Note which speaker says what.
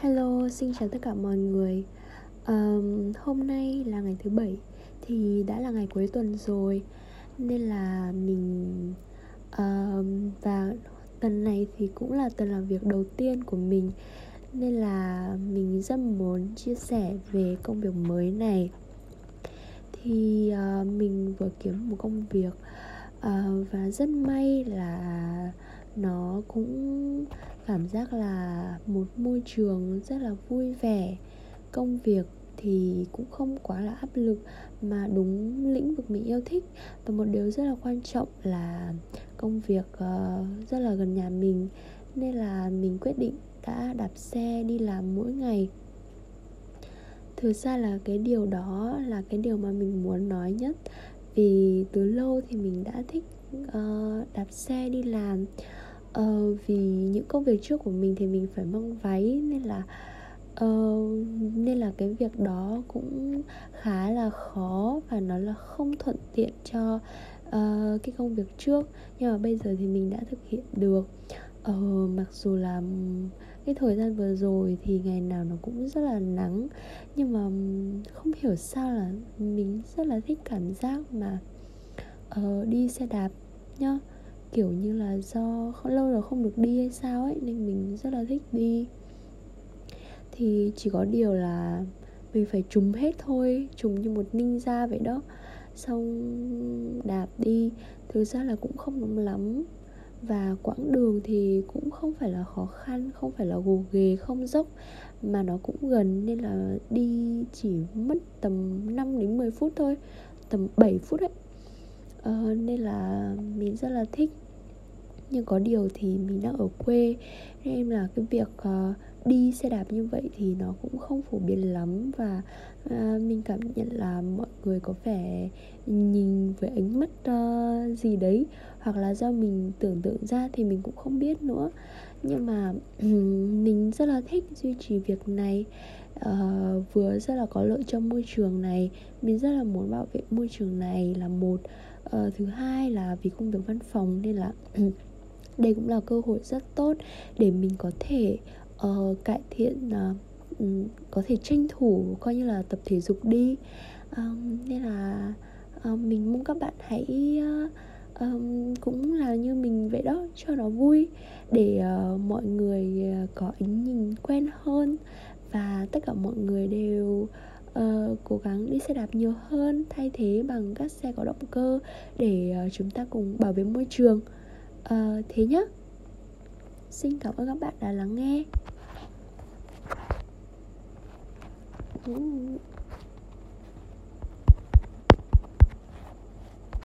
Speaker 1: Hello, xin chào tất cả mọi người. Um, Hôm nay là ngày thứ bảy Thì đã là ngày cuối tuần rồi Nên là mình um, Và tuần này thì cũng là tuần làm việc đầu tiên của mình Nên là mình rất muốn chia sẻ về công việc mới này. Thì uh, mình vừa kiếm một công việc uh, Và rất may là nó cũng cảm giác là một môi trường rất là vui vẻ. Công việc thì cũng không quá là áp lực mà đúng lĩnh vực mình yêu thích. Và một điều rất là quan trọng là công việc uh, rất là gần nhà mình. Nên là mình quyết định đã đạp xe đi làm mỗi ngày. Thực ra là cái điều đó là cái điều mà mình muốn nói nhất. Vì từ lâu thì mình đã thích uh, đạp xe đi làm uh, vì những công việc trước của mình thì mình phải mang váy nên là uh, nên là cái việc đó cũng khá là khó và nó là không thuận tiện cho uh, cái công việc trước. Nhưng mà bây giờ thì mình đã thực hiện được. Uh, mặc dù là cái thời gian vừa rồi thì ngày nào nó cũng rất là nắng nhưng mà không hiểu sao là mình rất là thích cảm giác mà uh, đi xe đạp nhá kiểu như là do lâu rồi không được đi hay sao ấy nên mình rất là thích đi. Thì chỉ có điều là mình phải trùng hết thôi trùng như một ninja vậy đó. Xong đạp đi thực ra là cũng không đúng lắm. Và quãng đường thì cũng không phải là khó khăn không phải là gồ ghề không dốc mà nó cũng gần. Nên là đi chỉ mất tầm 5 đến 10 phút thôi tầm 7 phút ấy. Ờ, nên là mình rất là thích nhưng có điều thì mình đang ở quê nên là cái việc uh, đi xe đạp như vậy thì nó cũng không phổ biến lắm. Và uh, mình cảm nhận là mọi người có vẻ nhìn với ánh mắt uh, gì đấy hoặc là do mình tưởng tượng ra thì mình cũng không biết nữa. Nhưng mà mình rất là thích duy trì việc này. Uh, vừa rất là có lợi cho môi trường này mình rất là muốn bảo vệ môi trường này là một. Uh, thứ hai là vì công việc văn phòng nên là đây cũng là cơ hội rất tốt để mình có thể uh, cải thiện uh, um, có thể tranh thủ coi như là tập thể dục đi. Um, nên là uh, mình mong các bạn hãy uh, um, cũng là như mình vậy đó cho nó vui để uh, mọi người uh, có ánh nhìn quen hơn và tất cả mọi người đều uh, cố gắng đi xe đạp nhiều hơn thay thế bằng các xe có động cơ để uh, chúng ta cùng bảo vệ môi trường à, thế nhé xin cảm ơn các bạn đã lắng nghe.